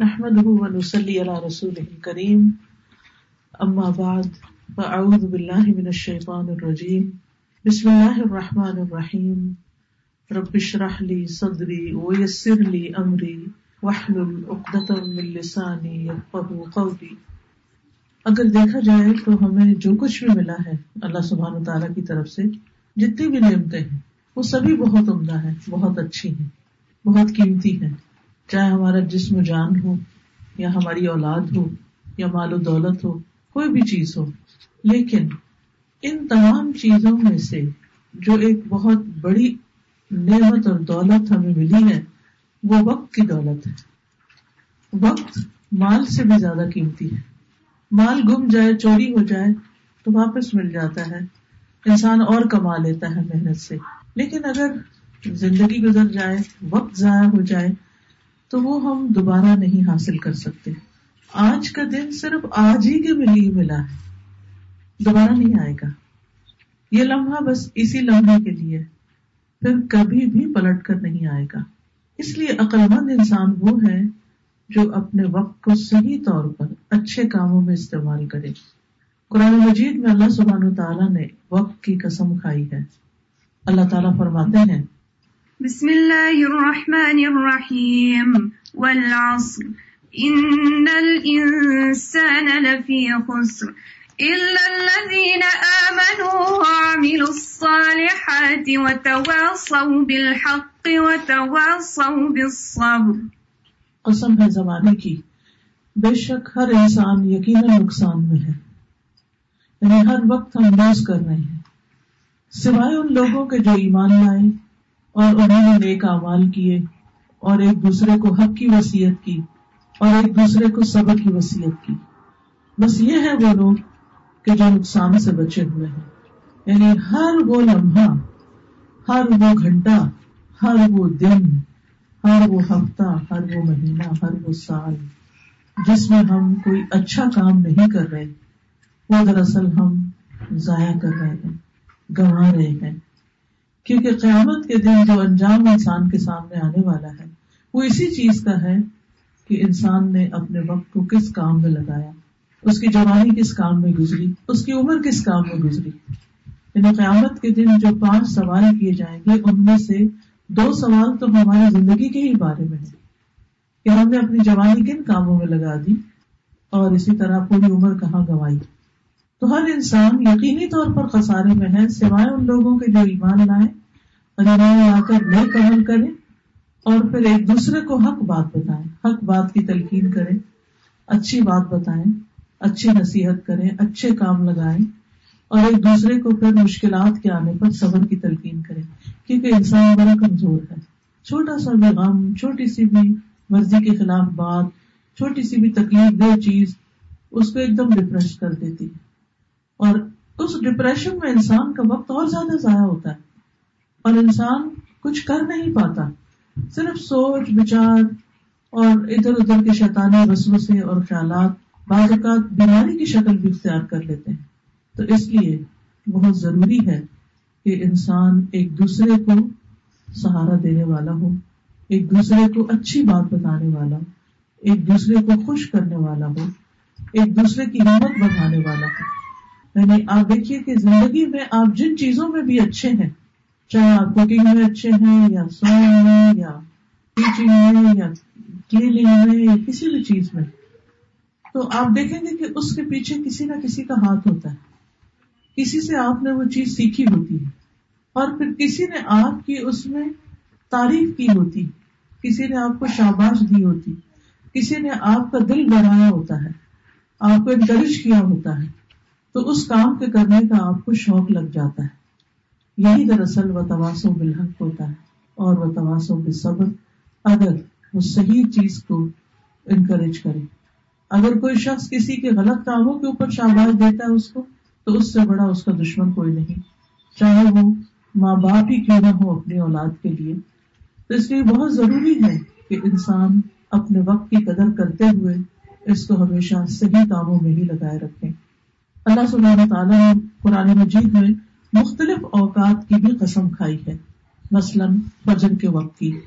نحمده ونصلي على رسوله الكريم. أما بعد، فأعوذ بالله من الشيطان الرجيم. بسم الله الرحمن الرحيم. رب اشرح لي صدري ويسر لي أمري. واحلل عقدة من لساني يفقهوا قولي. اگر دیکھا جائے تو ہمیں جو کچھ بھی ملا ہے، اللہ سبحانہ تعالیٰ کی طرف سے، جتنی بھی نعمتیں ہیں، وہ سبھی بہت عمدہ ہیں، بہت اچھی ہیں، بہت قیمتی ہیں۔ چاہے ہمارا جسم جان ہو یا ہماری اولاد ہو یا مال و دولت ہو، کوئی بھی چیز ہو، لیکن ان تمام چیزوں میں سے جو ایک بہت بڑی نعمت اور دولت ہمیں ملی ہے، وہ وقت کی دولت ہے۔ وقت مال سے بھی زیادہ قیمتی ہے۔ مال گم جائے، چوری ہو جائے تو واپس مل جاتا ہے۔ انسان اور کما لیتا ہے محنت سے۔ لیکن اگر زندگی گزر جائے، وقت ضائع ہو جائے تو وہ ہم دوبارہ نہیں حاصل کر سکتے۔ آج کا دن صرف آج ہی کے ملی ملا ہے۔ دوبارہ نہیں آئے گا۔ یہ لمحہ بس اسی لمحے کے لیے پھر کبھی بھی پلٹ کر نہیں آئے گا۔ اس لیے عقلمند انسان وہ ہے جو اپنے وقت کو صحیح طور پر اچھے کاموں میں استعمال کرے۔ قرآن مجید میں اللہ سبحانہ تعالیٰ نے وقت کی قسم کھائی ہے۔ اللہ تعالیٰ فرماتے ہیں بسم الله الرحمن الرحيم والعصر. إن الإنسان لفي خسر. إلا الذين آمنوا وعملوا الصالحات وتواصوا بالحق وتواصوا بالصبر. قسم ہے زمانے کی. بے شک ہر انسان یقینا نقصان میں ہے. یعنی ہر وقت ہم لوز کر رہے ہیں. سوائے ان لوگوں کے جو ایمان لائے اور انہوں نے نیک اعمال کیے اور ایک دوسرے کو حق کی وسیعت کی اور ایک دوسرے کو صبر کی وسیعت کی۔ بس یہ ہے وہ لوگ کہ جو نقصان سے بچے ہوئے ہیں۔ یعنی ہر وہ لمحہ، ہر وہ گھنٹہ، ہر وہ دن، ہر وہ ہفتہ، ہر وہ مہینہ، ہر وہ سال جس میں ہم کوئی اچھا کام نہیں کر رہے، وہ دراصل ہم ضائع کر رہے ہیں، گنوا رہے ہیں۔ کیونکہ قیامت کے دن جو انجام انسان کے سامنے آنے والا ہے، وہ اسی چیز کا ہے کہ انسان نے اپنے وقت کو کس کام میں لگایا، اس کی جوانی کس کام میں گزری، اس کی عمر کس کام میں گزری۔ یعنی قیامت کے دن جو پانچ سوال کیے جائیں گے، ان میں سے دو سوال تو ہماری زندگی کے ہی بارے میں ہے کہ ہم نے اپنی جوانی کن کاموں میں لگا دی اور اسی طرح پوری عمر کہاں گنوائی تو ہر انسان یقینی طور پر خسارے میں ہے، سوائے ان لوگوں کے جو ایمان لائے اور ایمان لا کر نئے عمل کرے اور پھر ایک دوسرے کو حق بات بتائیں، حق بات کی تلقین کریں، اچھی بات بتائیں، اچھی نصیحت کریں، اچھے کام لگائیں اور ایک دوسرے کو پھر مشکلات کے آنے پر صبر کی تلقین کریں، کیونکہ انسان بڑا کمزور ہے۔ چھوٹا سا بھی غم چھوٹی سی بھی مرضی کے خلاف بات، چھوٹی سی بھی تکلیف دہ چیز، اس کو ایک دم ڈپریس کر دیتی ہے۔ اور اس ڈپریشن میں انسان کا وقت اور زیادہ ضائع ہوتا ہے۔ اور انسان کچھ کر نہیں پاتا۔ صرف سوچ بچار اور ادھر ادھر کے شیطانی رسموں سے اور خیالات بعض اوقات بیماری کی شکل بھی اختیار کر لیتے ہیں۔ تو اس لیے بہت ضروری ہے کہ انسان ایک دوسرے کو سہارا دینے والا ہو، ایک دوسرے کو اچھی بات بتانے والا ہو ایک دوسرے کو خوش کرنے والا ہو، ایک دوسرے کی ہمت بڑھانے والا ہو۔ یعنی آپ دیکھیے کہ زندگی میں آپ جن چیزوں میں بھی اچھے ہیں، چاہے آپ کوکنگ میں اچھے ہیں، یا سوئنگ میں، یا ٹیچنگ میں، یا کلیننگ میں، یا کسی بھی چیز میں، تو آپ دیکھیں گے کہ اس کے پیچھے کسی نہ کسی کا ہاتھ ہوتا ہے۔ کسی سے آپ نے وہ چیز سیکھی ہوتی ہے، اور پھر کسی نے آپ کی اس میں تعریف کی ہوتی، کسی نے آپ کو شاباش دی ہوتی، کسی نے آپ کا دل بڑھایا ہوتا ہے، آپ کو انکریج کیا ہوتا ہے۔ تو اس کام کے کرنے کا آپ کو شوق لگ جاتا ہے۔ یہی دراصل و تواسو بالحق ہوتا ہے اور وہ تواسو بے صبر اگر وہ صحیح چیز کو انکریج کرے۔ اگر کوئی شخص کسی کے غلط کاموں کے اوپر شاباش دیتا ہے اس کو، تو اس سے بڑا اس کا دشمن کوئی نہیں۔ چاہے وہ ماں باپ ہی کیوں نہ ہو اپنی اولاد کے لیے۔ تو اس لیے بہت ضروری ہے کہ انسان اپنے وقت کی قدر کرتے ہوئے اس کو ہمیشہ صحیح کاموں میں ہی لگائے رکھے۔ اللہ سبحانہ تعالیٰ نے قرآن مجید میں مختلف اوقات کی بھی قسم کھائی ہے۔ مثلاً فجر کے وقت کی۔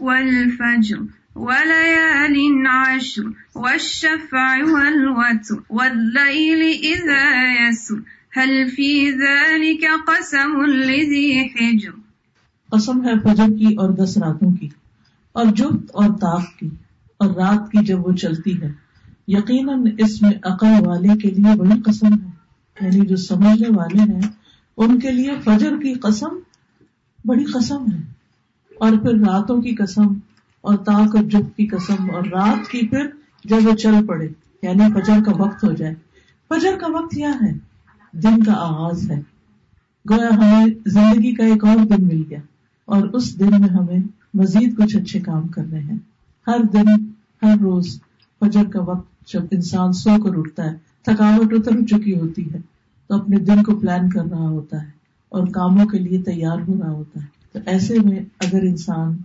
والفجر وليال عشر والشفع والوتر والليل إذا يسر هل في ذلك قسم لذي حجر۔ قسم ہے فجر کی اور دس راتوں کی اور جبت اور طاق کی اور رات کی جب وہ چلتی ہے۔ یقیناً اس میں عقل والے کے لیے بڑی قسم ہے۔ یعنی جو سمجھنے والے ہیں، ان کے لیے فجر کی قسم بڑی قسم ہے۔ اور پھر راتوں کی قسم، اور تاک اور جب کی قسم، اور رات کی پھر جب وہ چل پڑے۔ یعنی فجر کا وقت ہو جائے۔ فجر کا وقت کیا ہے؟ دن کا آغاز ہے۔ گویا ہمیں زندگی کا ایک اور دن مل گیا، اور اس دن میں ہمیں مزید کچھ اچھے کام کرنے ہیں۔ ہر دن، ہر روز فجر کا وقت جب انسان سو کر اٹھتا ہے، تھکاوٹ اتر چکی ہوتی ہے۔ تو اپنے دن کو پلان کر رہا ہوتا ہے اور کاموں کے لیے تیار ہو رہا ہوتا ہے۔ تو ایسے میں اگر انسان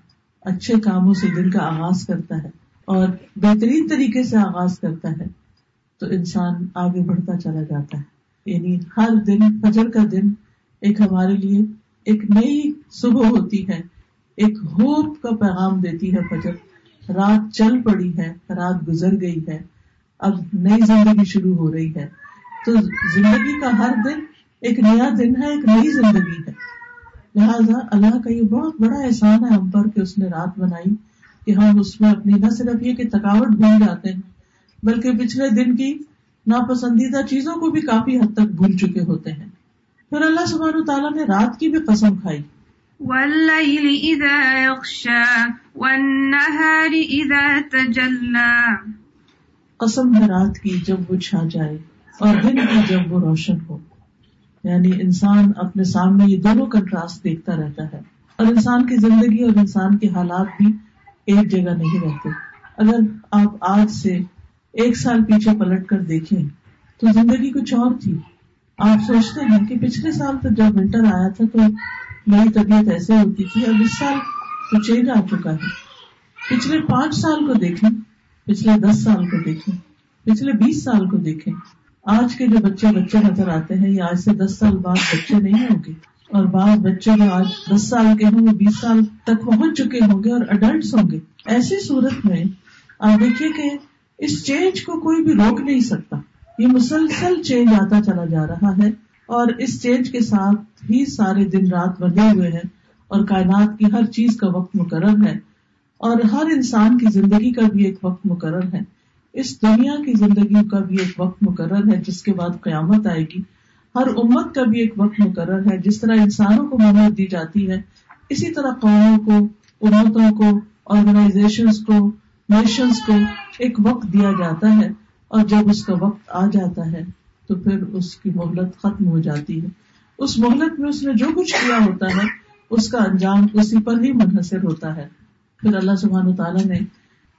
اچھے کاموں سے دن کا آغاز کرتا ہے اور بہترین طریقے سے آغاز کرتا ہے، تو انسان آگے بڑھتا چلا جاتا ہے۔ یعنی ہر دن، فجر کا دن ایک ہمارے لیے ایک نئی صبح ہوتی ہے۔ ایک ہوپ کا پیغام دیتی ہے فجر۔ رات چل پڑی ہے، رات گزر گئی ہے۔ اب نئی زندگی شروع ہو رہی ہے۔ تو زندگی کا ہر دن ایک نیا دن ہے، ایک نئی زندگی ہے۔ لہٰذا اللہ کا یہ بہت بڑا احسان ہے ہم پر کہ اس نے رات بنائی، کہ ہم اس میں اپنی، نہ صرف یہ کہ تھکاوٹ بھول جاتے ہیں، بلکہ پچھلے دن کی ناپسندیدہ چیزوں کو بھی کافی حد تک بھول چکے ہوتے ہیں۔ پھر اللہ سبحانہ تعالیٰ نے رات کی بھی قسم کھائی۔ والليل إذا يغشى والنهار إذا تجلى۔ قسم ہے رات کی جب وہ چھا جائے اور دن کی جب وہ روشن ہو۔ یعنی انسان اپنے سامنے یہ دونوں کنٹراسٹ دیکھتا رہتا ہے۔ اور انسان کی زندگی اور انسان کے حالات بھی ایک جگہ نہیں رہتے۔ اگر آپ آج سے ایک سال پیچھے پلٹ کر دیکھیں تو زندگی کچھ اور تھی۔ آپ سوچتے ہیں کہ پچھلے سال تو جب ونٹر آیا تھا تو میری طبیعت ایسے ہوتی تھی، اب اس سال تو چینج آ چکا ہے۔ پچھلے پانچ سال کو دیکھیں پچھلے دس سال کو دیکھیں، پچھلے بیس سال کو دیکھیں۔ آج کے جو بچے بچے نظر آتے ہیں، یہ آج سے دس سال بعد بچے نہیں ہوں گے۔ اور بعض بچے جو آج دس سال کے ہوں گے، بیس سال تک پہنچ چکے ہوں گے اور اڈلٹس ہوں گے۔ ایسی صورت میں آپ دیکھیے کہ اس چینج کو کوئی بھی روک نہیں سکتا۔ یہ مسلسل چینج آتا چلا جا رہا ہے اور اس چینج کے ساتھ ہی سارے دن رات بندے ہوئے ہیں اور کائنات کی ہر چیز کا وقت مقرر ہے۔ اور ہر انسان کی زندگی کا بھی ایک وقت مقرر ہے۔ اس دنیا کی زندگی کا بھی ایک وقت مقرر ہے، جس کے بعد قیامت آئے گی۔ ہر امت کا بھی ایک وقت مقرر ہے، جس طرح انسانوں کو محنت دی جاتی ہے، اسی طرح قوموں کو، امتوں کو آرگنائزیشن کو نیشنس کو ایک وقت دیا جاتا ہے۔ اور جب اس کا وقت آ جاتا ہے، تو پھر اس کی مہلت ختم ہو جاتی ہے۔ اس مہلت میں اس نے جو کچھ کیا ہوتا ہے، اس کا انجام اسی پر ہی منحصر ہوتا ہے۔ پھر اللہ سبحانہ تعالیٰ نے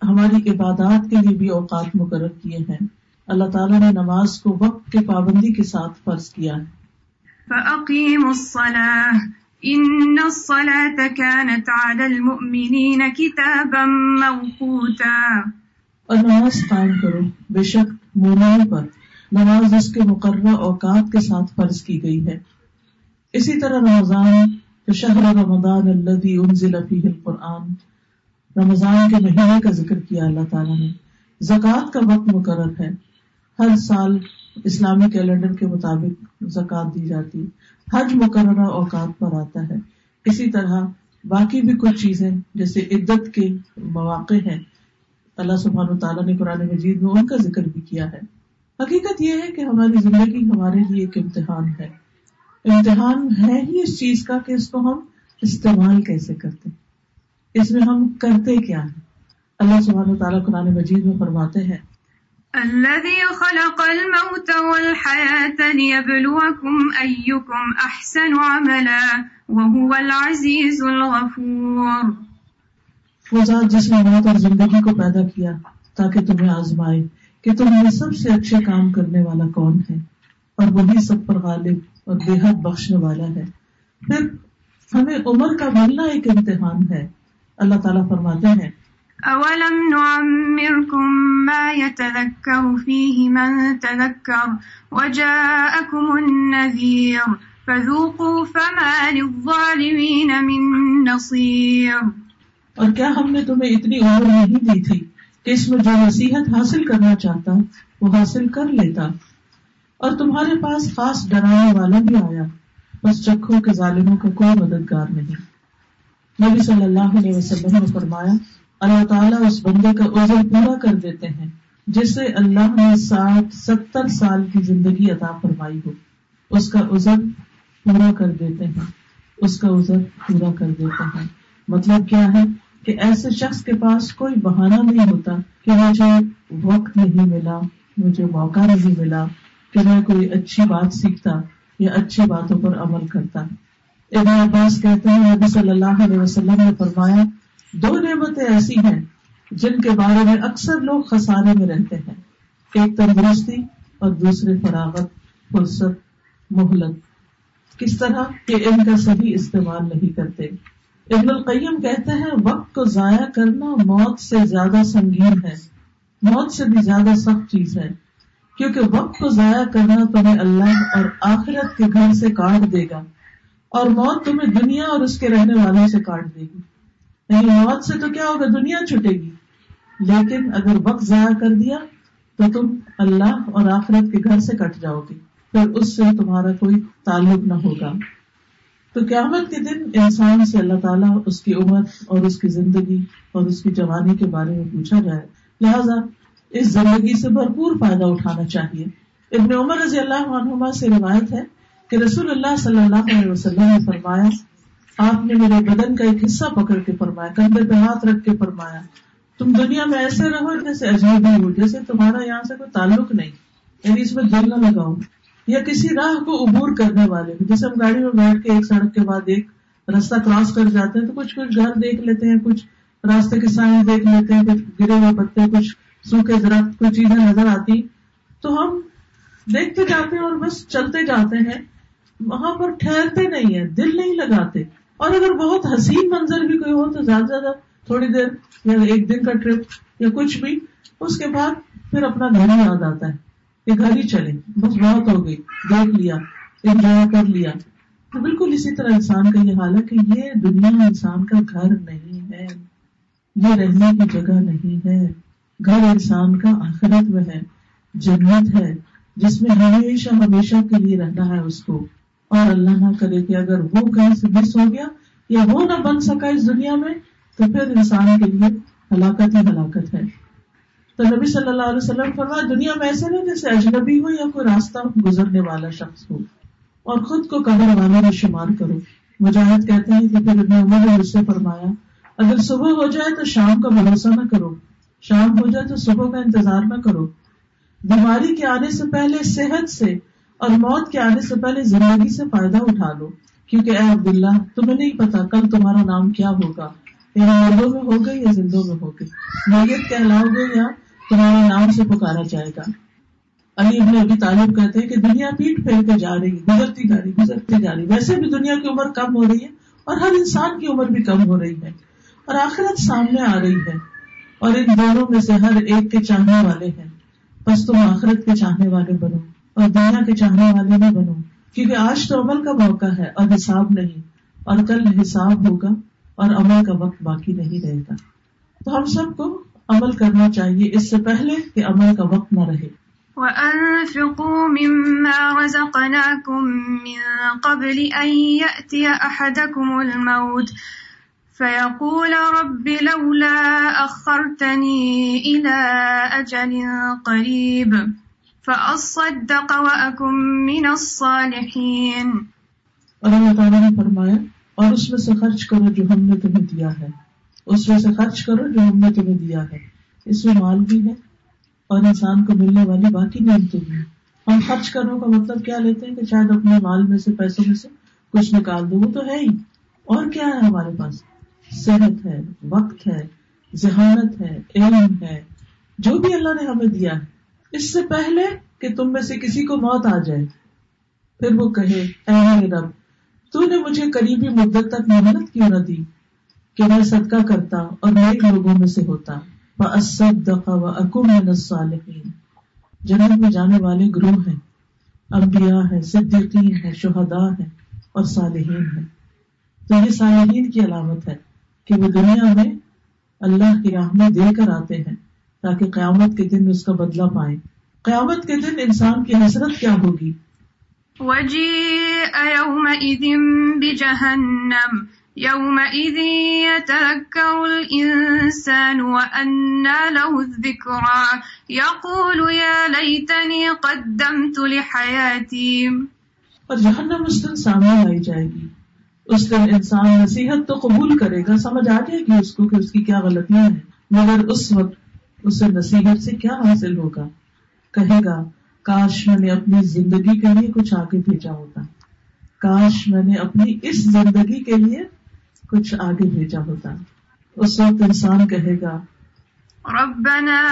ہماری عبادات کے لیے بھی اوقات مقرر کیے ہیں۔ اللہ تعالیٰ نے نماز کو وقت کے پابندی کے ساتھ فرض کیا ہے۔ فَأَقِيمُوا الصَّلَاةَ إِنَّ الصَّلَاةَ كَانَتْ عَلَى الْمُؤْمِنِينَ كِتَابًا مَوْقُوتًا۔ اور نماز قائم کرو۔ بے شک مومنوں پر نماز اس کے مقررہ اوقات کے ساتھ فرض کی گئی ہے۔ اسی طرح رمضان شہر رمضان الذي انزل فيه القرآن۔ رمضان کے مہینے کا ذکر کیا اللہ تعالیٰ نے۔ زکوٰۃ کا وقت مقرر ہے۔ ہر سال اسلامی کیلنڈر کے مطابق زکوٰۃ دی جاتی۔ حج مقررہ اوقات پر آتا ہے۔ اسی طرح باقی بھی کچھ چیزیں جیسے عدت کے مواقع ہیں۔ اللہ سبحان و تعالیٰ نے قرآن مجید میں ان کا ذکر بھی کیا ہے۔ حقیقت یہ ہے کہ ہماری زندگی ہمارے لیے ایک امتحان ہے۔ امتحان ہے ہی اس چیز کا کہ اس کو ہم استعمال کیسے کرتے اس میں ہم کرتے کیا ہیں؟ اللہ سبحانہ تعالیٰ قرآن مجید میں فرماتے ہیں الذي خلق الموت والحياة ليبلوكم أيكم أحسن عملا وهو العزيز الغفور. وہ ذات جس نے موت اور زندگی کو پیدا کیا تاکہ تمہیں آزمائے کہ تم میں سب سے اچھے کام کرنے والا کون ہے اور وہی سب پر غالب اور بے حد بخشنے والا ہے۔ پھر ہمیں عمر کا ملنا ایک امتحان ہے۔ اللہ تعالیٰ فرماتے ہیں۔ اولم نعمركم ما يتذكر فيه من تذكر وجاءكم النذير فذوقوا فما للظالمين من نصير۔ اور کیا ہم نے تمہیں اتنی عمر نہیں دی تھی کہ اس میں جو نصیحت حاصل کرنا چاہتا وہ حاصل کر لیتا؟ اور تمہارے پاس خاص ڈرانے والا بھی آیا بس چکھوں کے ظالموں کا کوئی مددگار نہیں۔ نبی صلی اللہ علیہ وسلم نے فرمایا، اللہ تعالیٰ اس بندے کا عذر پورا کر دیتے ہیں، جسے اللہ نے ساٹھ ستر سال کی زندگی عطا فرمائی ہو۔ اس کا عذر پورا کر دیتے ہیں۔ اس کا عذر پورا کر دیتے ہیں۔ مطلب کیا ہے کہ ایسے شخص کے پاس کوئی بہانہ نہیں ہوتا کہ مجھے وقت نہیں ملا، مجھے موقع نہیں ملا کہ میں کوئی اچھی بات سیکھتا یا اچھی باتوں پر عمل کرتا۔ ابن عباس کہتے ہیں، نبی صلی اللہ علیہ وسلم نے فرمایا، دو نعمتیں ایسی ہیں جن کے بارے میں اکثر لوگ خسارے میں رہتے ہیں۔ ایک تندرستی اور دوسرے فراغت، فرصت، مہلت۔ کس طرح؟ کہ ان کا صحیح استعمال نہیں کرتے۔ ابن القیم کہتے ہیں، وقت کو ضائع کرنا موت سے زیادہ سنگین ہے۔ موت سے بھی زیادہ سخت چیز ہے۔ کیونکہ وقت کو ضائع کرنا تمہیں اللہ اور آخرت کے گھر سے کاٹ دے گا۔ اور موت تمہیں دنیا اور اس کے رہنے والوں سے کاٹ دے گی۔ یعنی موت سے تو کیا ہوگا؟ دنیا چھٹے گی۔ لیکن اگر وقت ضائع کر دیا تو تم اللہ اور آخرت کے گھر سے کٹ جاؤ گے۔ پھر اس سے تمہارا کوئی تعلق نہ ہوگا۔ تو قیامت کے دن انسان سے اللہ تعالیٰ اس کی عمر اور اس کی زندگی اور اس کی جوانی کے بارے میں پوچھا جائے۔ لہذا اس زندگی سے بھرپور فائدہ اٹھانا چاہیے۔ ابن عمر رضی اللہ عنہما سے روایت ہے کہ رسول اللہ صلی اللہ علیہ وسلم نے فرمایا، آپ نے میرے بدن کا ایک حصہ پکڑ کے فرمایا، کندھے پہ ہاتھ رکھ کے فرمایا، تم دنیا میں ایسے رہو جیسے اجنبی ہو، جیسے تمہارا یہاں سے کوئی تعلق نہیں۔ یعنی اس میں دل نہ لگاؤ، یا کسی راہ کو عبور کرنے والے جیسے ہم گاڑی میں بیٹھ کے ایک سڑک کے بعد ایک راستہ کراس کر جاتے ہیں تو کچھ کچھ گھر دیکھ لیتے ہیں، کچھ راستے کے سائن دیکھ لیتے ہیں، کچھ گرے ہوئے پتے، کچھ سوکھے درخت، کچھ چیزیں نظر آتی۔ تو ہم دیکھتے جاتے ہیں اور بس چلتے جاتے ہیں۔ وہاں پر ٹھہرتے نہیں ہیں، دل نہیں لگاتے۔ اور اگر بہت حسین منظر بھی کوئی ہو تو زیادہ زیادہ تھوڑی دیر یا ایک دن کا ٹرپ یا کچھ بھی، اس کے بعد پھر اپنا گھر ہی یاد آتا ہے۔ کہ گھر ہی چلے۔ بس بہت ہو گئی، دیکھ لیا، انجوائے کر لیا۔ تو بالکل اسی طرح انسان کا یہ حال ہے کہ یہ دنیا انسان کا گھر نہیں ہے۔ یہ رہنے کی جگہ نہیں ہے۔ گھر انسان کا آخرت میں ہے، جنت ہے، جس میں ہمیشہ ہمیشہ کے لیے رہنا ہے اس کو۔ اور اللہ نہ کرے کہ اگر وہ کہیں سے مس ہو گیا یا وہ نہ بن سکا اس دنیا میں، تو پھر انسان کے لیے ہلاکت ہی ہلاکت ہے۔ تو نبی صلی اللہ علیہ وسلم فرمایا، دنیا میں ایسے نہیں جیسے اجنبی ہو یا کوئی راستہ گزرنے والا شخص ہو۔ اور خود کو قبر والے میں شمار کرو۔ مجاہد کہتے ہیں کہ پھر ابن عمر نے اس سے فرمایا، اگر صبح ہو جائے تو شام کا بھروسہ نہ کرو۔ شام ہو جائے تو صبح کا انتظار نہ کرو۔ بیماری کے آنے سے پہلے صحت سے اور موت کے آنے سے پہلے زندگی سے فائدہ اٹھا لو، کیونکہ اے عبداللہ تمہیں نہیں پتا کل تمہارا نام کیا ہوگا۔ یعنی مردوں میں ہو یا زندوں میں ہو گئی میت کہلاؤ گے یا تمہارے نام سے پکارا جائے گا؟ علی ابن ابھی تعلیم کہتے ہیں کہ دنیا پیٹ پھیر کے جا رہی، گزرتی جا رہی، گزرتی جا رہی۔ ویسے بھی دنیا کی عمر کم ہو رہی ہے اور ہر انسان کی عمر بھی کم ہو رہی ہے۔ اور آخرت سامنے آ رہی ہے اور ان دونوں میں سے ہر ایک کے چاہنے والے ہیں۔ بس تم آخرت کے چاہنے والے بنو۔ اور دنیا کے چاہنے والے بھی بنو، کیونکہ آج تو عمل کا موقع ہے اور حساب نہیں، اور کل حساب ہوگا اور عمل کا وقت باقی نہیں رہے گا۔ تو ہم سب کو عمل کرنا چاہیے، اس سے پہلے کہ عمل کا وقت نہ رہے۔ وَأَنفِقُوا مِمَّا رَزَقْنَاكُم مِّن قَبْلِ أَن يَأْتِيَ أَحَدَكُمُ الْمَوْتُ۔ فَيَقُولَ رَبِّ لَوْلَا أَخَّرْتَنِي إِلَىٰ أَجَلٍ قَرِيبٍ۔ فَأَصَّدَّقَ وَأَكُن مِّنَ الصَّالِحِينَ۔ اور اللہ تعالیٰ نے فرمایا، اور اس میں سے خرچ کرو جو ہم نے تمہیں دیا ہے۔ اس میں سے خرچ کرو جو ہم نے تمہیں دیا ہے۔ اس میں مال بھی ہے، اور انسان کو ملنے والی باقی نعمتیں بھی ہیں۔ ہم خرچ کرنے کا مطلب کیا لیتے ہیں کہ شاید اپنے مال میں سے، پیسوں میں سے کچھ نکال دو، وہ تو ہے ہی۔ اور کیا ہے ہمارے پاس؟ صحت ہے، وقت ہے، ذہانت ہے، علم ہے۔ جو بھی اللہ نے ہمیں دیا ہے اس سے پہلے کہ تم میں سے کسی کو موت آ جائے۔ پھر وہ کہے، اے رب، تو نے مجھے قریبی مدت تک محنت کیوں نہ دی کہ میں صدقہ کرتا اور نیک لوگوں میں سے ہوتا۔ جنت میں جانے والے گروہ ہیں۔ انبیاء ہیں، صدیقین ہیں، شہداء ہیں اور صالحین ہیں۔ تو یہ صالحین کی علامت ہے کہ وہ دنیا میں اللہ کی راہ میں دے کر آتے ہیں۔ تاکہ قیامت کے دن اس کا بدلہ پائیں۔ قیامت کے دن انسان کی حسرت کیا ہوگی؟ وجيء يومئذ بجهنم يومئذ يتذكر الإنسان وأنى له الذكرى يقول يا ليتني قدمت لحياتي۔ اور جہنم اس دن سامنے لائی جائے گی۔ اس دن انسان نصیحت تو قبول کرے گا سمجھ آ جائے گی اس کو کہ اس کی کیا غلطیاں ہیں۔ مگر اس وقت اسے نصیحت سے کیا حاصل ہوگا؟ کہے گا کاش میں نے اپنی زندگی کے لیے کچھ آگے بھیجا ہوتا۔ کاش میں نے اپنی اس زندگی کے لیے کچھ آگے بھیجا ہوتا۔ اس وقت انسان کہے گا ربنا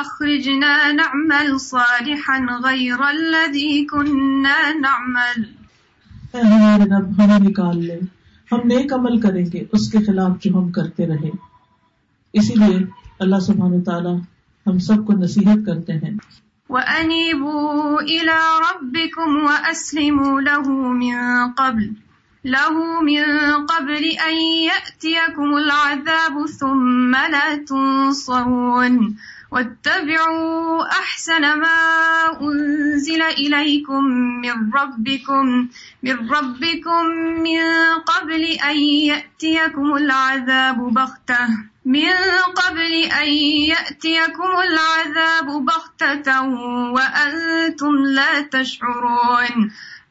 أخرجنا نعمل صالحا غير الذي كنا نعمل۔ اے ہمارے رب ہمیں نکال لے۔ ہم نیک عمل کریں گے اس کے خلاف جو ہم کرتے رہے۔ اسی لیے اللہ سبحانہ تعالیٰ ہم سب کو نصیحت کرتے ہیں۔ وَأَنِيبُوا إلى رَبِّكُمْ وَأَسْلِمُوا لَهُ مِن قبل، لَهُ مِن قَبْلِ أَن يَأْتِيَكُمُ الْعَذَابُ ثُمَّ لَا تُنصَرُونَ۔ واتبعوا أحسن ما أنزل إليكم من ربكم من ربكم من قبل أن يأتيكم العذاب بغتة، من قبل أن يأتيكم العذاب بغتة، وأنتم لا تشعرون.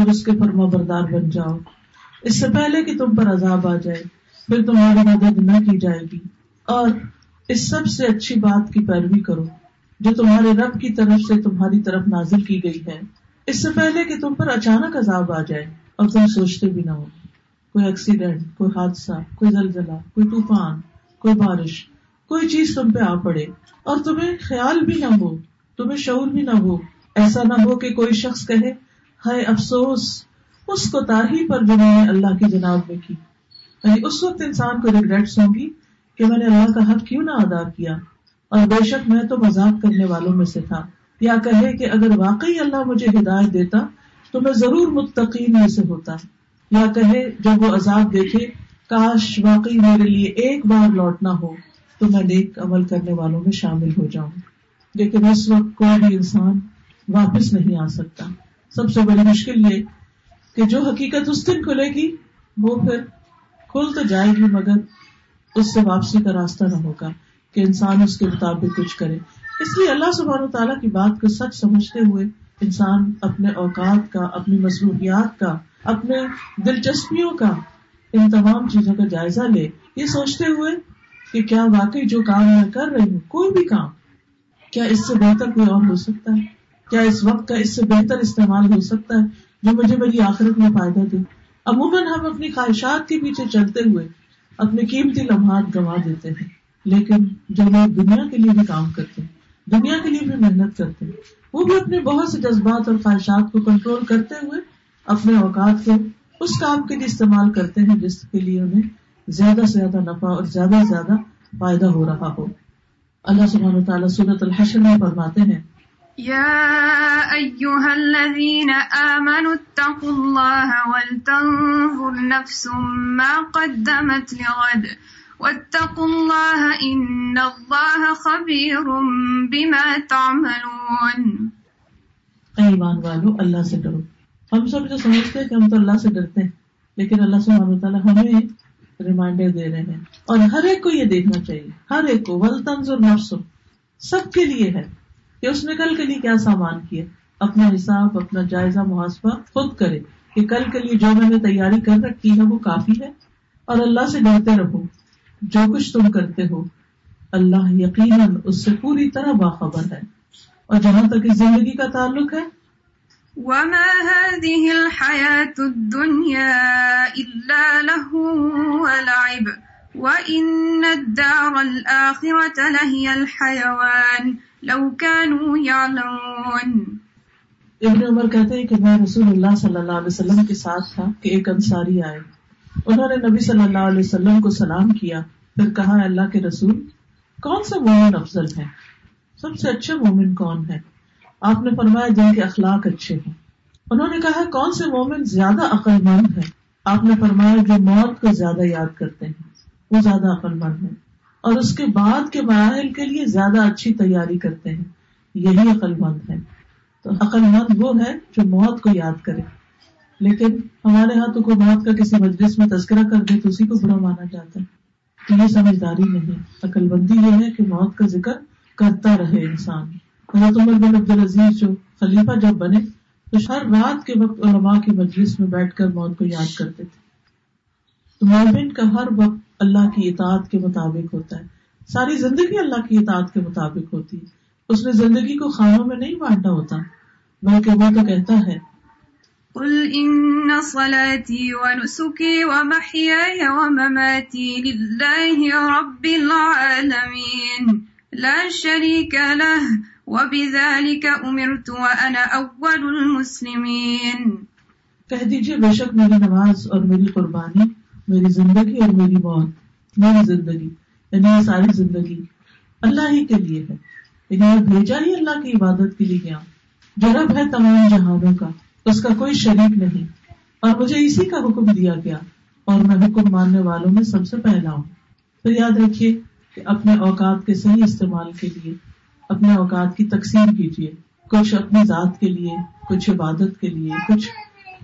اور اس کے فرما بردار بن جاؤ۔ اس سے پہلے کہ تم پر عذاب آ جائے، پھر تمہاری مدد نہ کی جائے گی۔ اور اس سب سے اچھی بات کی پیروی کرو، جو تمہارے رب کی طرف سے تمہاری طرف نازل کی گئی ہے۔ اس سے پہلے کہ تم پر اچانک عذاب آ جائے اور تم سوچتے بھی نہ ہو۔ کوئی ایکسیڈنٹ کوئی حادثہ، کوئی زلزلہ، کوئی طوفان، کوئی بارش، کوئی چیز تم پہ آ پڑے اور تمہیں خیال بھی نہ ہو، تمہیں شعور بھی نہ ہو۔ ایسا نہ ہو کہ کوئی شخص کہے ہے افسوس، اس کو تاہی پر جو میں نے اللہ کی جناب میں کی یعنی اس وقت انسان کو ریگریٹس ہوں گی کہ میں نے اللہ کا حق کیوں نہ ادا کیا؟ اور بے شک میں تو مذاق کرنے والوں میں سے تھا۔ یا کہے کہ اگر واقعی اللہ مجھے ہدایت دیتا تو میں ضرور متقین میں سے ہوتا۔ یا کہے جب وہ عذاب دیکھے، کاش واقعی میرے لیے ایک بار لوٹنا ہو، تو میں نیک عمل کرنے والوں میں شامل ہو جاؤں۔ لیکن اس وقت کوئی بھی انسان واپس نہیں آ سکتا۔ سب سے بڑی مشکل یہ کہ جو حقیقت اس دن کھلے گی، وہ پھر کھل تو جائے گی، مگر اس سے واپسی کا راستہ نہ ہوگا کہ انسان اس کے مطابق کچھ کرے۔ اس لیے اللہ سبحانہ تعالیٰ کی بات کو سچ سمجھتے ہوئے انسان اپنے اوقات کا، اپنی مصروفیات کا، اپنے دلچسپیوں کا ان تمام چیزوں کا جائزہ لے۔ یہ سوچتے ہوئے کہ کیا واقعی جو کام میں کر رہی ہوں، کوئی بھی کام، کیا اس سے بہتر کوئی اور ہو سکتا ہے؟ کیا اس وقت کا اس سے بہتر استعمال ہو سکتا ہے جو مجھے میری آخرت میں فائدہ دے؟ عموماً ہم اپنی خواہشات کے پیچھے چلتے ہوئے اپنے قیمتی لمحات گنوا دیتے ہیں، لیکن جو لوگ دنیا کے لیے بھی کام کرتے ہیں، دنیا کے لیے بھی محنت کرتے ہیں، وہ بھی اپنے بہت سے جذبات اور خواہشات کو کنٹرول کرتے ہوئے اپنے اوقات کو اس کام کے لیے استعمال کرتے ہیں جس کے لیے انہیں زیادہ سے زیادہ نفع اور زیادہ سے زیادہ فائدہ ہو رہا ہو۔ اللہ سبحانہ تعالیٰ صورت الحشر میں فرماتے ہیں يا أيها الذين آمنوا اتقوا الله ولتنظر نفس ما قدمت لغد. واتقوا الله إن الله خبير بما تعملون. ایمان والو، اللہ سے ڈرو۔ ہم سب جو سمجھتے ہیں کہ ہم تو اللہ سے ڈرتے ہیں، لیکن اللہ سبحانہ تعالیٰ ہمیں ریمائنڈر دے رہے ہیں۔ اور ہر ایک کو یہ دیکھنا چاہیے۔ ہر ایک کو، ولتنظر نفس سب کے لیے ہے۔ کہ اس نے کل کے لیے کیا سامان کیا؟ اپنا حساب، اپنا جائزہ محاسبہ خود کرے کہ کل کے لیے جو میں نے تیاری کر رکھی ہے وہ کافی ہے اور اللہ سے ڈرتے رہو۔ جو کچھ تم کرتے ہو، اللہ یقیناً اس سے پوری طرح باخبر ہے۔ اور جہاں تک اس زندگی کا تعلق ہے، وما هذه الحياة الدنيا إلا له ولعب۔ وَإِنَّ الدَّارَ الْآخِرَةَ لَهِيَ الْحَيَوَانِ۔ ابن عمر کہتے ہیں کہ میں رسول اللہ صلی اللہ علیہ وسلم کے ساتھ تھا کہ ایک انصاری آئے۔ انہوں نے نبی صلی اللہ علیہ وسلم کو سلام کیا۔ پھر کہا اللہ کے رسول، کون سا مومن افضل ہے سب سے اچھے مومن کون ہے آپ نے فرمایا، جن کے اخلاق اچھے ہیں۔ انہوں نے کہا، کون سے مومن زیادہ عقل مند ہے آپ نے فرمایا، جو موت کو زیادہ یاد کرتے ہیں، وہ زیادہ عقل مند ہے اور اس کے بعد کے مراحل کے لیے زیادہ اچھی تیاری کرتے ہیں۔ یہی عقل مند ہے۔ تو عقل مند وہ ہے جو موت کو یاد کرے۔ لیکن ہمارے یہاں تو کوئی موت کا کسی مجلس میں تذکرہ کر دے تو اسی کو برا مانا جاتا ہے۔ تو یہ سمجھداری نہیں عقل بندی یہ ہے کہ موت کا ذکر کرتا رہے انسان۔ حضرت عمر بن عبد العزیز جو خلیفہ جب بنے تو ہر رات کے وقت علماء کی مجلس میں بیٹھ کر موت کو یاد کرتے تھے۔ تو مومن کا ہر وقت اللہ کی اطاعت کے مطابق ہوتا ہے۔ ساری زندگی اللہ کی اطاعت کے مطابق ہوتی ہے۔ اس نے زندگی کو خانوں میں نہیں بانٹنا ہوتا بلکہ وہ تو کہتا ہے قل ان صلاتي ونسكي ومحياي ومماتي لله رب العالمين۔ لا شريك له وبذلك امرت وانا اول المسلمين۔ کہہ دیجیے بے شک میری نماز اور میری قربانی میری زندگی اور میری موت، میری زندگی یعنی یہ ساری زندگی اللہ ہی کے لیے ہے۔ یعنی بھیجا ہی اللہ کی عبادت کے لیے گیا جو رب ہے تمام جہانوں کا، اس کا کوئی شریک نہیں۔ اور مجھے اسی کا حکم دیا گیا۔ اور میں حکم ماننے والوں میں سب سے پہلا ہوں۔ تو یاد رکھیے کہ اپنے اوقات کے صحیح استعمال کے لیے، اپنے اوقات کی تقسیم کیجیے۔ کچھ اپنی ذات کے لیے، کچھ عبادت کے لیے، کچھ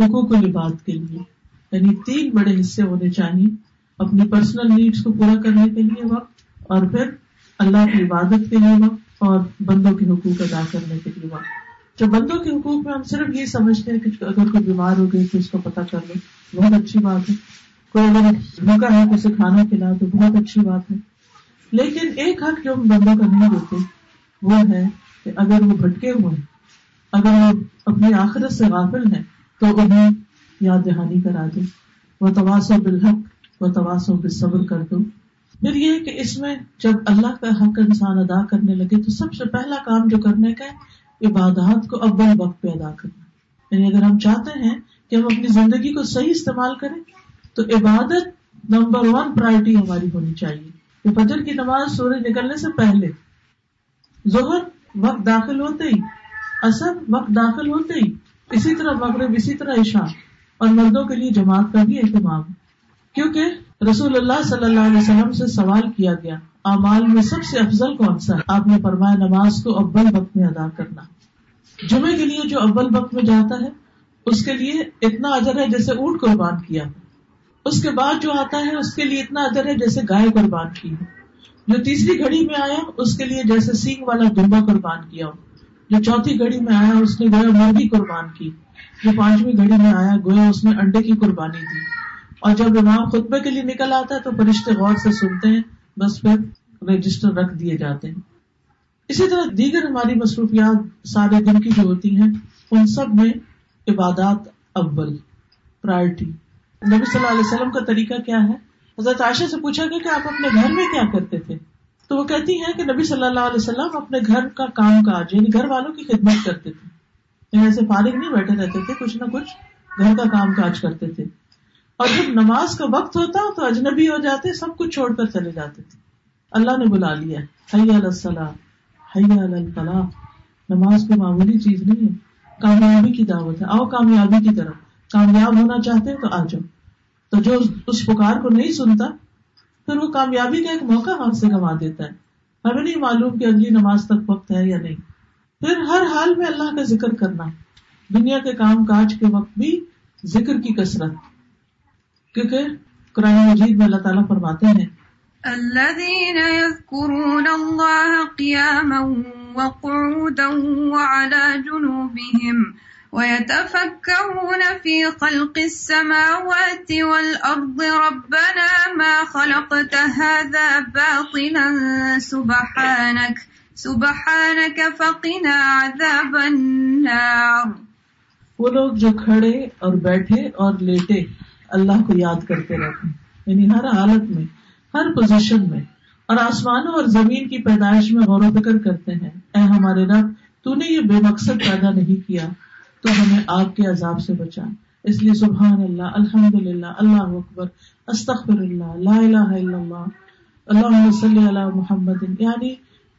حقوق العباد کے لیے۔ یعنی تین بڑے حصے ہونے چاہیے اپنی پرسنل نیڈس کو پورا کرنے کے لیے وقت اور پھر اللہ کی عبادت کے لیے وقت اور بندوں کے حقوق ادا کرنے کے لیے وقت۔ جو بندوں کے حقوق میں ہم صرف یہ سمجھتے ہیں کہ اگر کوئی بیمار ہو گئی تو اس کو پتا کر لو بہت اچھی بات ہے۔ کوئی اگر بھوکا ہے تو اسے کھانا کھلا تو بہت اچھی بات ہے۔ لیکن ایک حق جو ہم بندوں کا نہیں دیتے وہ ہے کہ اگر وہ بھٹکے ہوئے ہیں، اگر وہ اپنی آخرت سے غافل ہیں، تو انہیں یاد دہانی کرا دو۔ وہ تواسو بالحق، وہ تواسو بے صبر کر دو۔ پھر یہ کہ اس میں جب اللہ کا حق انسان ادا کرنے لگے تو سب سے پہلا کام جو کرنے کا ہے، عبادات کو اول وقت پہ ادا کرنا۔ یعنی اگر ہم چاہتے ہیں کہ ہم اپنی زندگی کو صحیح استعمال کریں، تو عبادت نمبر ون پرائرٹی ہماری ہونی چاہیے۔ کہ فجر کی نماز سورج نکلنے سے پہلے، ظہر وقت داخل ہوتے ہی اثر وقت داخل ہوتے ہی، اسی طرح مغرب اسی طرح عشاء۔ اور مردوں کے لیے جماعت کا بھی اہتمام۔ کیونکہ رسول اللہ صلی اللہ علیہ وسلم سے سوال کیا گیا، اعمال میں سب سے افضل کون سا؟ آپ نے فرمایا نماز کو اول وقت میں ادا کرنا۔ جمعے کے لیے جو اول وقت میں جاتا ہے، اس کے لیے اتنا اجر ہے جیسے اونٹ قربان کیا۔ اس کے بعد جو آتا ہے، اس کے لیے اتنا اجر ہے جیسے گائے قربان کی۔ جو تیسری گھڑی میں آیا، اس کے لیے جیسے سینگ والا دمبا قربان کیا۔ ہو جو چوتھی گھڑی میں آیا اس نے گویا مرغی قربان کی۔ جو پانچویں گھڑی میں آیا گویا اس نے انڈے کی قربانی دی۔ اور جب امام خطبے کے لیے نکل آتا ہے تو فرشتے غور سے سنتے ہیں، بس پھر رجسٹر رکھ دیے جاتے ہیں۔ اسی طرح دیگر ہماری مصروفیات سارے دن کی جو ہوتی ہیں، ان سب میں عبادات اول پرائرٹی نبی صلی اللہ علیہ وسلم کا طریقہ کیا ہے؟ حضرت عائشہ سے پوچھا گیا کہ آپ اپنے گھر میں کیا کرتے تھے؟ تو وہ کہتی ہیں کہ نبی صلی اللہ علیہ وسلم اپنے گھر کا کام کاج یعنی گھر والوں کی خدمت کرتے تھے۔ یعنی ایسے فارغ نہیں بیٹھے رہتے تھے، کچھ نہ کچھ گھر کا کام کاج کرتے تھے۔ اور جب نماز کا وقت ہوتا تو اجنبی ہو جاتے، سب کچھ چھوڑ کر چلے جاتے تھے۔ اللہ نے بلا لیا۔ الفلاح نماز کوئی معمولی چیز نہیں ہے۔ کامیابی کی دعوت ہے۔ آؤ کامیابی کی طرف۔ کامیاب ہونا چاہتے تو آ جاؤ۔ تو جو اس پکار کو نہیں سنتا پھر وہ کامیابی کا ایک موقع ہاتھ سے گنوا دیتا ہے۔ ہمیں نہیں معلوم کہ اگلی نماز تک وقت ہے یا نہیں۔ پھر ہر حال میں اللہ کا ذکر کرنا۔ دنیا کے کام کاج کے وقت بھی ذکر کی کثرت۔ کیونکہ قرآن مجید میں اللہ تعالیٰ فرماتے ہیں۔ الذين يذكرون الله قياما وقعودا وعلى جنوبهم ويتفكرون في خلق السماوات والأرض. ربنا ما خلقت هذا باطلا. سبحانك سبحانك فقنا عذاب النار. وہ لوگ جو کھڑے اور بیٹھے اور لیٹے، اللہ کو یاد کرتے رہتے ہیں۔ یعنی ہر حالت میں، ہر پوزیشن میں۔ اور آسمانوں اور زمین کی پیدائش میں غور و فکر کرتے ہیں۔ اے ہمارے رب، تو نے یہ بے مقصد پیدا نہیں کیا۔ تو ہمیں آگ کے عذاب سے بچا اس لیے سبحان اللہ الحمد للہ اللہ اکبر استخر اللہ لا الہ الا اللہ اللہ صلی اللہ محمد۔ یعنی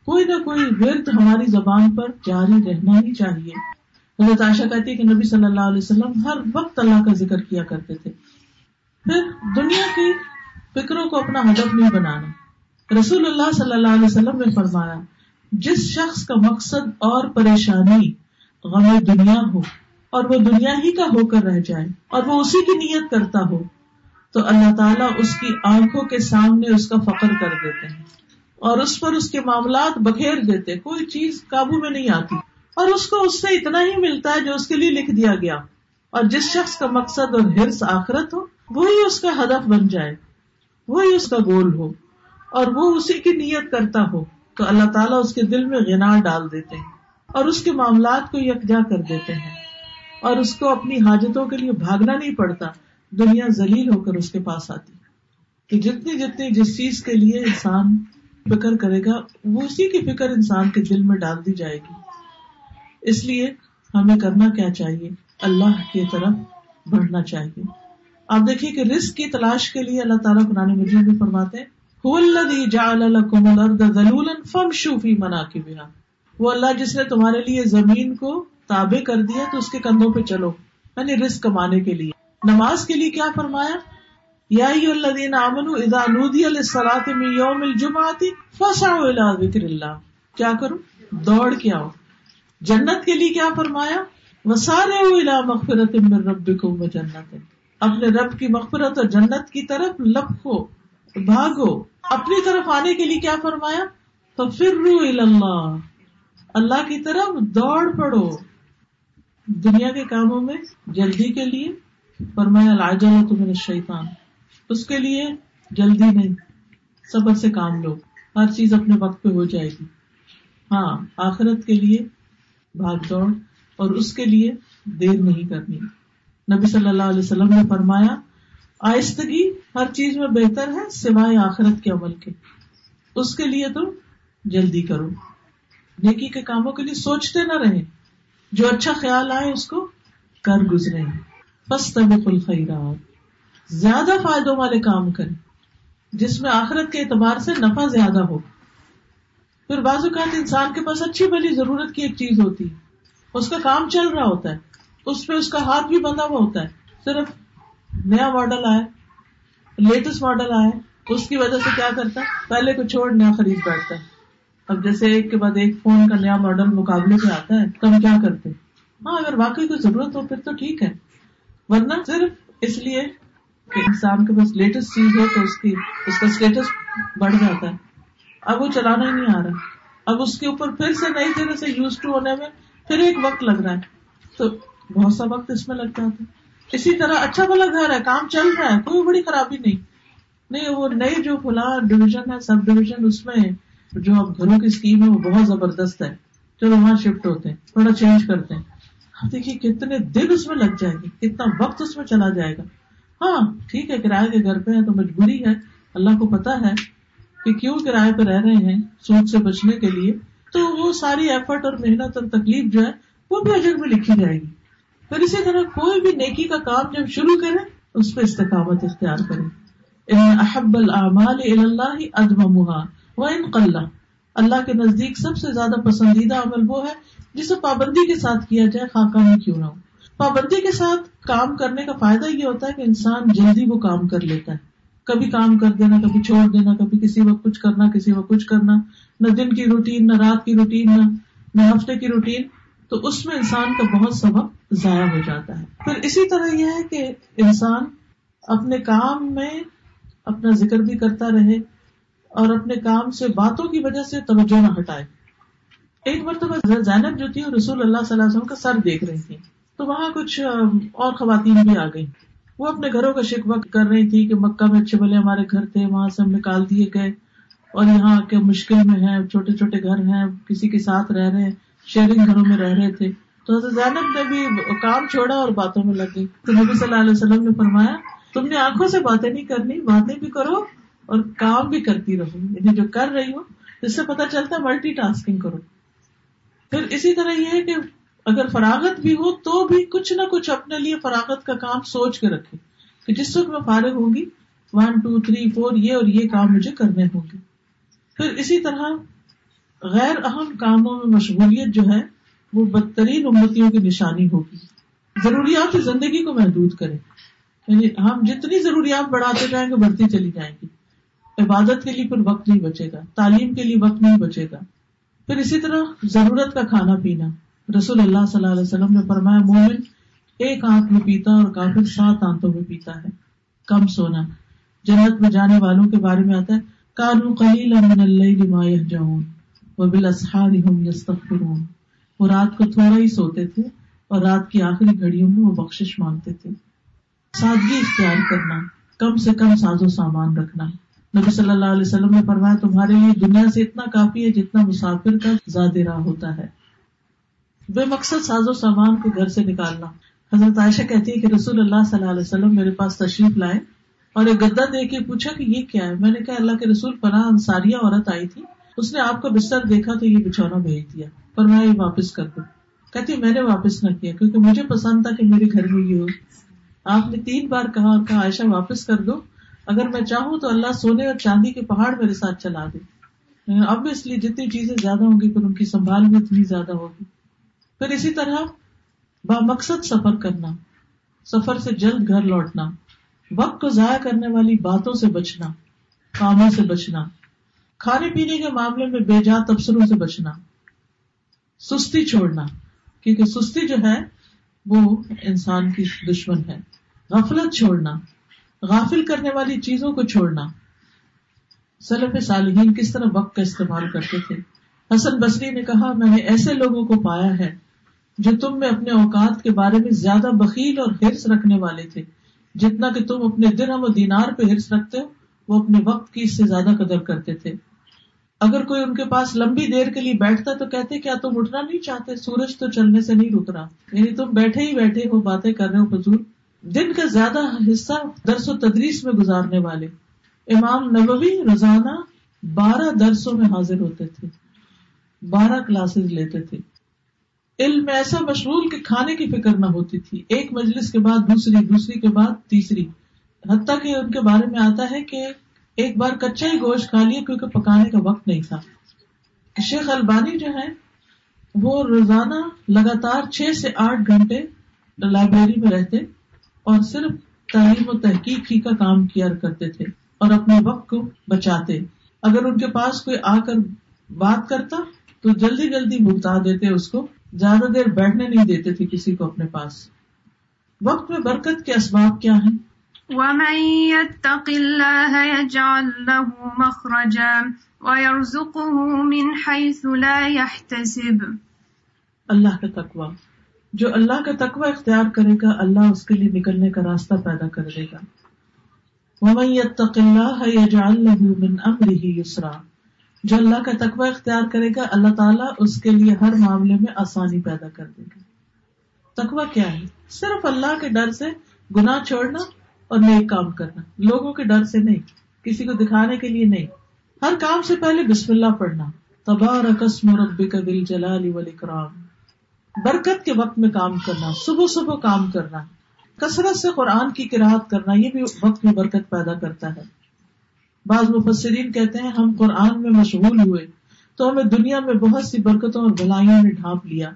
کوئی نہ کوئی ورد ہماری زبان پر جاری رہنا ہی چاہیے۔ حضرت عائشہ کہتی ہے کہ نبی صلی اللہ علیہ وسلم ہر وقت اللہ کا ذکر کیا کرتے تھے۔ پھر دنیا کی فکروں کو اپنا ہدف نہیں بنانا۔ رسول اللہ صلی اللہ علیہ وسلم نے فرمایا، جس شخص کا مقصد اور پریشانی غم دنیا ہو اور وہ دنیا ہی کا ہو کر رہ جائے اور وہ اسی کی نیت کرتا ہو، تو اللہ تعالیٰ اس کی آنکھوں کے سامنے اس کا فخر کر دیتے ہیں اور اس پر اس کے معاملات بکھیر دیتے، کوئی چیز قابو میں نہیں آتی اور اس کو اس سے اتنا ہی ملتا ہے جو اس کے لیے لکھ دیا گیا۔ اور جس شخص کا مقصد اور ہرس آخرت ہو، وہی اس کا ہدف بن جائے، وہی اس کا گول ہو اور وہ اسی کی نیت کرتا ہو، تو اللہ تعالیٰ اس کے دل میں غنا ڈال دیتے ہیں۔ اور اس کے معاملات کو یکجا کر دیتے ہیں۔ اور اس کو اپنی حاجتوں کے لیے بھاگنا نہیں پڑتا۔ دنیا ذلیل ہو کر اس کے پاس آتی۔ کہ جتنی جتنی جس چیز کے لیے انسان فکر کرے گا، وہ اسی کی فکر انسان کے دل میں ڈال دی جائے گی۔ اس لیے ہمیں کرنا کیا چاہیے؟ اللہ کی طرف بڑھنا چاہیے۔ آپ دیکھیے کہ رسک کی تلاش کے لیے اللہ تعالیٰ قرآن مجید میں فرماتے وہ اللہ جس نے تمہارے لیے زمین کو تابع کر دیا تو اس کے کندھوں پہ چلو یعنی رسک کمانے کے لیے۔ نماز کے لیے کیا فرمایا؟ یا ذکر اللہ۔ کیا کروں دوڑ کے آؤ۔ جنت کے لیے کیا فرمایا؟ وہ سارے مغفرت رب کو جنت اپنے رب کی مغفرت اور جنت کی طرف لپکو بھاگو۔ اپنی طرف آنے کے لیے کیا فرمایا؟ تو پھر رو اللہ۔ اللہ کی طرف دوڑ پڑو۔ دنیا کے کاموں میں جلدی کے لیے فرمایا لاجا تو میرے شیطان اس کے لیے جلدی نہیں، صبر سے کام لو۔ ہر چیز اپنے وقت پہ ہو جائے گی۔ ہاں آخرت کے لیے بھاگ دوڑ اور اس کے لیے دیر نہیں کرنی۔ نبی صلی اللہ علیہ وسلم نے فرمایا، آہستگی ہر چیز میں بہتر ہے سوائے آخرت کے عمل کے۔ اس کے لیے تم جلدی کرو۔ نیکی کے کاموں کے لیے سوچتے نہ رہے جو اچھا خیال آئے اس کو کر گزرے بس طب الخیرات۔ زیادہ فائدوں والے کام کریں۔ جس میں آخرت کے اعتبار سے نفع زیادہ ہو۔ پھر بعض اوقات انسان کے پاس اچھی بلی ضرورت کی ایک چیز ہوتی۔ ہے اس کا کام چل رہا ہوتا ہے۔ اس پہ اس کا ہاتھ بھی بندھا ہوا ہوتا ہے۔ صرف نیا ماڈل آئے لیٹسٹ ماڈل آئے، اس کی وجہ سے کیا کرتا ہے؟ پہلے کو چھوڑ، نیا خرید بیٹھتا ہے۔ اب جیسے ایک کے بعد ایک فون کا نیا ماڈل مقابلے پہ آتا ہے، تو ہم کیا کرتے؟ ہاں اگر واقعی کوئی ضرورت ہو پھر تو ٹھیک ہے۔ ورنہ صرف اس لیے کہ انسان کے پاس لیٹسٹ چیز ہو تو اس کی، اس کا اسٹیٹس بڑھ جاتا ہے۔ اب وہ چلانا ہی نہیں آ رہا۔ اب اس کے اوپر پھر سے نئی طرح سے یوز ٹو ہونے میں پھر ایک وقت لگ رہا ہے۔ تو بہت سا وقت اس میں لگ جاتا ہے۔ اسی طرح اچھا بھلا گھر ہے، کام چل رہا ہے، کوئی بڑی خرابی نہیں۔ نہیں، وہ نئی جو فلاں ڈویژن ہے سب ڈویژن اس میں جو اب گھروں کی اسکیم ہے وہ بہت زبردست ہے۔ چلو وہاں شفٹ ہوتے ہیں، تھوڑا چینج کرتے ہیں۔ اب دیکھیے کتنے دن اس میں لگ جائے گی کتنا وقت اس میں چلا جائے گا۔ ہاں ٹھیک ہے کرایہ کے گھر پہ ہے تو مجبوری ہے۔ اللہ کو پتا ہے کہ کیوں کرایہ پہ رہ رہے ہیں سوچ سے بچنے کے لیے۔ تو وہ ساری ایفرٹ اور محنت اور تکلیف جو ہے، وہ بھی اجر میں لکھی جائے گی۔ پھر اسی طرح کوئی بھی نیکی کا کام جب شروع کرے، اس پہ استقامت اختیار کرے۔ احب العمال اللہ ادم وہ ان اللہ کے نزدیک سب سے زیادہ پسندیدہ عمل وہ ہے جسے پابندی کے ساتھ کیا جائے خاکہ میں کیوں نہ ہو۔ پابندی کے ساتھ کام کرنے کا فائدہ یہ ہوتا ہے کہ انسان جلدی وہ کام کر لیتا ہے۔ کبھی کام کر دینا، کبھی چھوڑ دینا، کبھی کسی وقت کچھ کرنا، کسی وقت کچھ کرنا۔ نہ دن کی روٹین، نہ رات کی روٹین، نہ نہ ہفتے کی روٹین۔ تو اس میں انسان کا بہت سبق ضائع ہو جاتا ہے۔ پھر اسی طرح یہ ہے کہ انسان اپنے کام میں اپنا ذکر بھی کرتا رہے اور اپنے کام سے باتوں کی وجہ سے توجہ نہ ہٹائے۔ ایک مرتبہ زینب جو تھی رسول اللہ صلی اللہ علیہ وسلم کا سر دیکھ رہی تھی تو وہاں کچھ اور خواتین بھی آ گئی وہ اپنے گھروں کا شکوا کر رہی تھی کہ مکہ میں اچھے بھلے ہمارے گھر تھے، وہاں سے ہم نکال دیے گئے۔ اور یہاں کے مشکل میں ہیں، چھوٹے چھوٹے گھر ہیں، کسی کے ساتھ رہ رہے ہیں شیئرنگ گھروں میں رہ رہے تھے۔ تو زینب نے بھی کام چھوڑا اور باتوں میں لگ گئی تو نبی صلی اللہ علیہ وسلم نے فرمایا، تم نے آنکھوں سے باتیں نہیں کرنی، باتیں بھی کرو۔ اور کام بھی کرتی رہو یعنی جو کر رہی ہو اس سے پتا چلتا ہے ملٹی ٹاسکنگ کرو پھر اسی طرح یہ ہے کہ اگر فراغت بھی ہو تو بھی کچھ نہ کچھ اپنے لیے فراغت کا کام سوچ کے رکھے۔ کہ جس وقت میں فارغ ہوں گی ون ٹو تھری فور یہ اور یہ کام مجھے کرنے ہوں گے۔ پھر اسی طرح غیر اہم کاموں میں مشغولیت جو ہے، وہ بدترین امتیوں کی نشانی ہوگی۔ ضروریات زندگی کو محدود کرے یعنی ہم جتنی ضروریات بڑھاتے جائیں گے، بڑھتی چلی جائیں گی۔ عبادت کے لیے پھر وقت نہیں بچے گا، تعلیم کے لیے وقت نہیں بچے گا۔ پھر اسی طرح ضرورت کا کھانا پینا۔ رسول اللہ صلی اللہ علیہ وسلم نے فرمایا، مومن ایک آنکھ میں پیتا اور کافر سات آنتوں میں پیتا ہے۔ کم سونا۔ جنت میں جانے والوں کے بارے میں آتا ہے کانو قلیل من اللیل ما یہجعون وبالاسحار یستغفرون۔ وہ رات کو تھوڑا ہی سوتے تھے اور رات کی آخری گھڑیوں میں وہ بخشش مانگتے تھے۔ سادگی اختیار کرنا، کم سے کم ساز و سامان رکھنا۔ نبی صلی اللہ علیہ وسلم نے فرمایا، تمہارے لیے دنیا سے اتنا کافی ہے جتنا مسافر کا زیادہ راہ ہوتا ہے۔ بے مقصد ساز و سامان کو گھر سے نکالنا۔ حضرت عائشہ کہتی ہے کہ رسول اللہ صلی اللہ علیہ وسلم میرے پاس تشریف لائے اور ایک گدا دے کے پوچھا کہ یہ کیا ہے؟ میں نے کہا، اللہ کے رسول پناہ انصاریہ عورت آئی تھی۔ اس نے آپ کا بستر دیکھا تو یہ بچھونا بھیج دیا۔ پر میں یہ واپس کر دوں کہتی، میں نے واپس نہ کیا کیونکہ مجھے پسند تھا کہ میرے گھر میں یہ ہو۔ آپ نے تین بار کہا اور کہا، عائشہ، واپس کر دو۔ اگر میں چاہوں تو اللہ سونے اور چاندی کے پہاڑ میرے ساتھ چلا دے۔ اب اس لیے جتنی چیزیں زیادہ ہوں گی، پھر ان کی سنبھال بھی اتنی زیادہ ہوگی۔ پھر اسی طرح با مقصد سفر کرنا، سفر سے جلد گھر لوٹنا، وقت کو ضائع کرنے والی باتوں سے بچنا، کاموں سے بچنا، کھانے پینے کے معاملے میں بے جا تبصروں سے بچنا، سستی چھوڑنا، کیونکہ سستی جو ہے وہ انسان کی دشمن ہے۔ غفلت چھوڑنا۔ غافل کرنے والی چیزوں کو چھوڑنا۔ سلف صالحین کس طرح وقت کا استعمال کرتے تھے؟ حسن بصری نے کہا، میں نے ایسے لوگوں کو پایا ہے جو تم میں اپنے اوقات کے بارے میں زیادہ بکیل اور ہرس رکھنے والے تھے۔ جتنا کہ تم اپنے درہم و دینار پہ ہرس رکھتے ہو، وہ اپنے وقت کی اس سے زیادہ قدر کرتے تھے۔ اگر کوئی ان کے پاس لمبی دیر کے لیے بیٹھتا تو کہتے، کیا تم اٹھنا نہیں چاہتے؟ سورج تو چلنے سے نہیں رک رہا۔ یعنی تم بیٹھے ہی بیٹھے ہو، باتیں کر رہے ہو فضول دن کا زیادہ حصہ درس و تدریس میں گزارنے والے امام نبوی روزانہ بارہ درسوں میں حاضر ہوتے تھے، بارہ کلاسز لیتے تھے۔ علم میں ایسا مشغول کہ کھانے کی فکر نہ ہوتی تھی۔ ایک مجلس کے بعد دوسری دوسری کے بعد تیسری۔ حتیٰ کہ ان کے بارے میں آتا ہے کہ ایک بار کچا ہی گوشت کھا لیا کیونکہ پکانے کا وقت نہیں تھا۔ شیخ البانی جو ہے وہ روزانہ لگاتار چھ سے آٹھ گھنٹے لائبریری میں رہتے۔ اور صرف تعلیم و تحقیق ہی کا کام کیا کرتے تھے اور اپنے وقت کو بچاتے۔ اگر ان کے پاس کوئی آ کر بات کرتا تو جلدی جلدی بتا دیتے اس کو زیادہ دیر بیٹھنے نہیں دیتے تھے کسی کو اپنے پاس۔ وقت میں برکت کے اسباب کیا ہیں؟ ومن يتق الله يجعل له مخرجا ويرزقه من حيث لا يحتسب۔ اللہ کا تقوی۔ جو اللہ کا تقوی اختیار کرے گا، اللہ اس کے لیے نکلنے کا راستہ پیدا کر دے گا۔ ومن يتق الله يجعل له من جو اللہ کا تقوی اختیار کرے گا، اللہ تعالیٰ اس کے لیے ہر معاملے میں آسانی پیدا کر دے گا۔ تقوی کیا ہے؟ صرف اللہ کے ڈر سے گناہ چھوڑنا اور نیک کام کرنا۔ لوگوں کے ڈر سے نہیں، کسی کو دکھانے کے لیے نہیں۔ ہر کام سے پہلے بسم اللہ پڑھنا۔ تبار قسم رب کبل جلال والاکرام۔ برکت کے وقت میں کام کرنا، صبح صبح کام کرنا، کثرت سے قرآن کی قرآت کرنا، یہ بھی وقت میں برکت پیدا کرتا ہے۔ بعض مفسرین کہتے ہیں، ہم قرآن میں مشغول ہوئے تو ہمیں دنیا میں بہت سی برکتوں اور بھلائیوں نے ڈھانپ لیا۔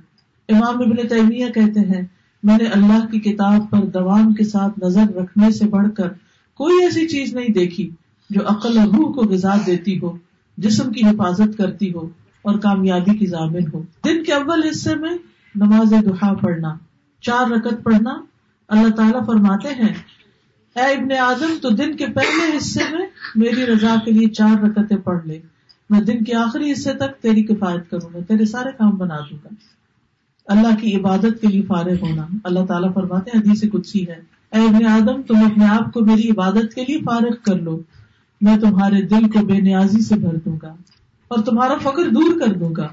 امام ابن تیمیہ کہتے ہیں، میں نے اللہ کی کتاب پر دوام کے ساتھ نظر رکھنے سے بڑھ کر کوئی ایسی چیز نہیں دیکھی جو عقل اور روح کو غذا دیتی ہو، جسم کی حفاظت کرتی ہو اور کامیابی کی ضامن ہو۔ دن کے اول حصے میں نماز دہا پڑھنا، چار رکت پڑھنا، اللہ تعالیٰ فرماتے ہیں، اے ابن آدم، تو دن کے پہلے حصے میں میری رضا کے لیے چار رکتیں پڑھ لے۔ میں دن کے آخری حصے تک تیری کفایت کروں گا، تیرے سارے کام بنا دوں گا۔ اللہ کی عبادت کے لیے فارغ ہونا۔ اللہ تعالیٰ فرماتے حدیث کچھ ہے، اے ابن آدم، تم اپنے آپ کو میری عبادت کے لیے فارغ کر لو۔ میں تمہارے دل کو بے نیازی سے بھر دوں گا اور تمہارا فخر دور کر دوں گا۔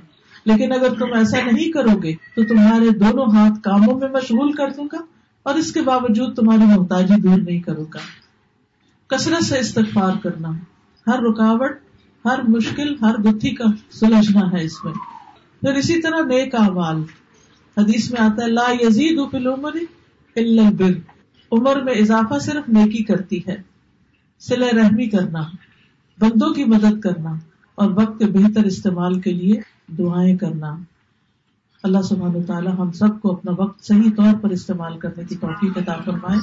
لیکن اگر تم ایسا نہیں کرو گے تو تمہارے دونوں ہاتھ کاموں میں مشغول کر دوں گا اور اس کے باوجود تمہاری محتاجی دور نہیں کروں گا۔ کثرت سے استغفار کرنا۔ ہر رکاوٹ، ہر مشکل، ہر گتھی کا سلجھنا ہے اس میں۔ پھر اسی طرح نیک اعمال۔ حدیث میں آتا ہے، لا یزید فی العمر الا البر۔ عمر میں اضافہ صرف نیکی کرتی ہے۔ سل رحمی کرنا۔ بندوں کی مدد کرنا۔ اور وقت کے بہتر استعمال کے لیے دعائیں کرنا۔ اللہ سبحانہ تعالی ہم سب کو اپنا وقت صحیح طور پر استعمال کرنے کی توفیق عطا فرمائے۔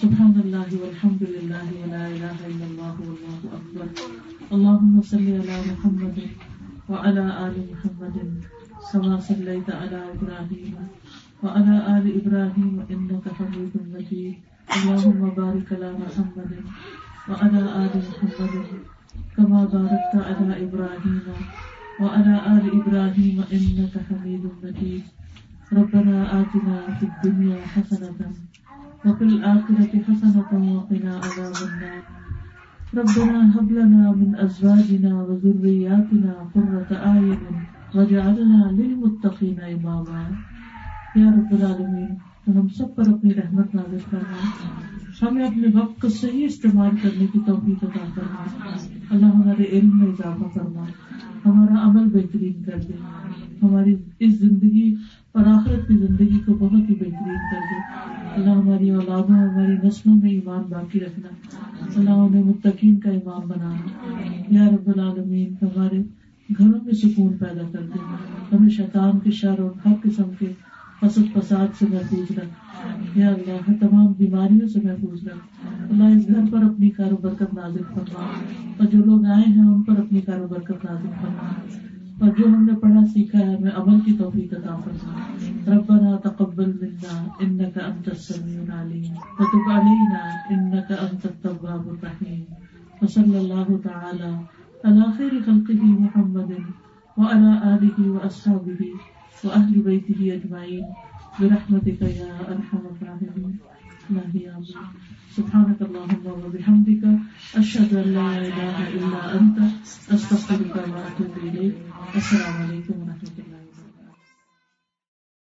سبحان اللہ والحمد للہ ولا الہ الا اللہ واللہ اکبر۔ اللہم صلی علی محمد وعلى آل محمد كما صليت على إبراهيم وعلى آل إبراهيم إنك حميد مجيد اللهم بارك على محمد وعلى آل محمد كما باركت على إبراهيم وعلى آل إبراهيم إنك حميد مجيد. ربنا آتنا في الدنيا حسنة وفي الآخرة حسنة وقنا عذاب النار. ربنا هب لنا من أزواجنا وذرياتنا قرة أعين وجعلنا للمتقين اماما یا رب العالمین ہم سب پر اپنی رحمت نازل کرنا ہمیں اپنے وقت کو صحیح استعمال کرنے کی توفیق عطا کرنا اللہ ہمارے علم میں اضافہ کرنا ہمارا عمل بہترین کر دے۔ ہماری اس زندگی اور آخرت کی زندگی کو بہت ہی بہترین کر دے۔ اللہ ہماری اولادوں ہماری نسلوں میں ایمان باقی رکھنا۔ اللہ ہمیں متقین کا امام بنانا یا رب العالمین، ہمارے گھروں میں سکون پیدا کر دے۔ ہمیں شیطان کے شر اور ہر قسم کے فصل فساد سے محفوظ رکھ۔ یا اللہ تمام بیماریوں سے محفوظ رکھ۔ اللہ اس گھر پر اپنی کارو برکت نازک فرما۔ اور جو لوگ آئے ہیں، ان پر اپنی کارو برکت نازک فرما۔ اور جو ہم نے پڑھا سیکھا ہے، ہمیں عمل کی توفیق عطا فرما۔ ربنا تقبل منا انك انت السميع العليم وتب علينا انك انت التواب الرحيم وصلى الله تعالى على خير خلقه محمد وعلى آله وأصحابه وأهل بيته أجمعين. برحمتك يا أرحم الراحمين. سبحانك اللهم وبحمدك أشهد أن لا إله إلا أنت، أستغفرك وأتوب إليك. السلام عليكم ورحمة الله.